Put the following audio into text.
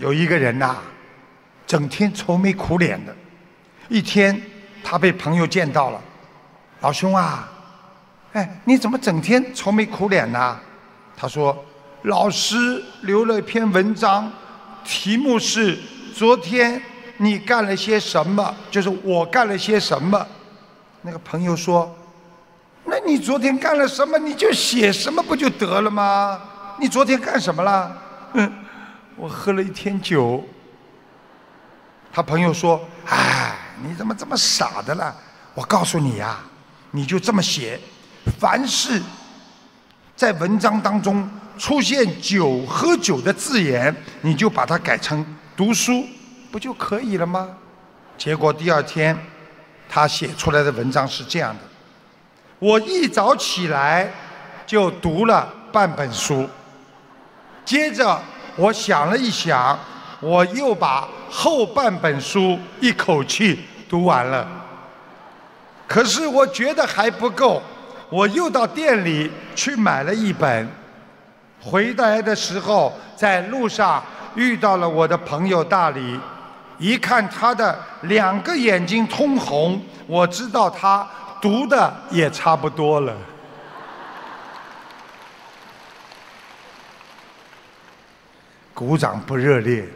有一个人呐、整天愁眉苦脸的。一天，他被朋友见到了，老兄啊，哎，你怎么整天愁眉苦脸呢？他说，老师留了一篇文章，题目是“昨天你干了些什么”，就是我干了些什么。那个朋友说：“那你昨天干了什么，你就写什么不就得了吗？你昨天干什么了？”嗯，我喝了一天酒。他朋友说：“哎，你怎么这么傻的了？我告诉你呀、你就这么写，凡是在文章当中出现‘酒’喝酒的字眼，你就把它改成读书，不就可以了吗？”结果第二天，他写出来的文章是这样的：我一早起来就读了半本书，接着我想了一想，我又把后半本书一口气读完了。可是我觉得还不够，我又到店里去买了一本。回来的时候，在路上遇到了我的朋友大李，一看他的两个眼睛通红，我知道他读的也差不多了。鼓掌不热烈。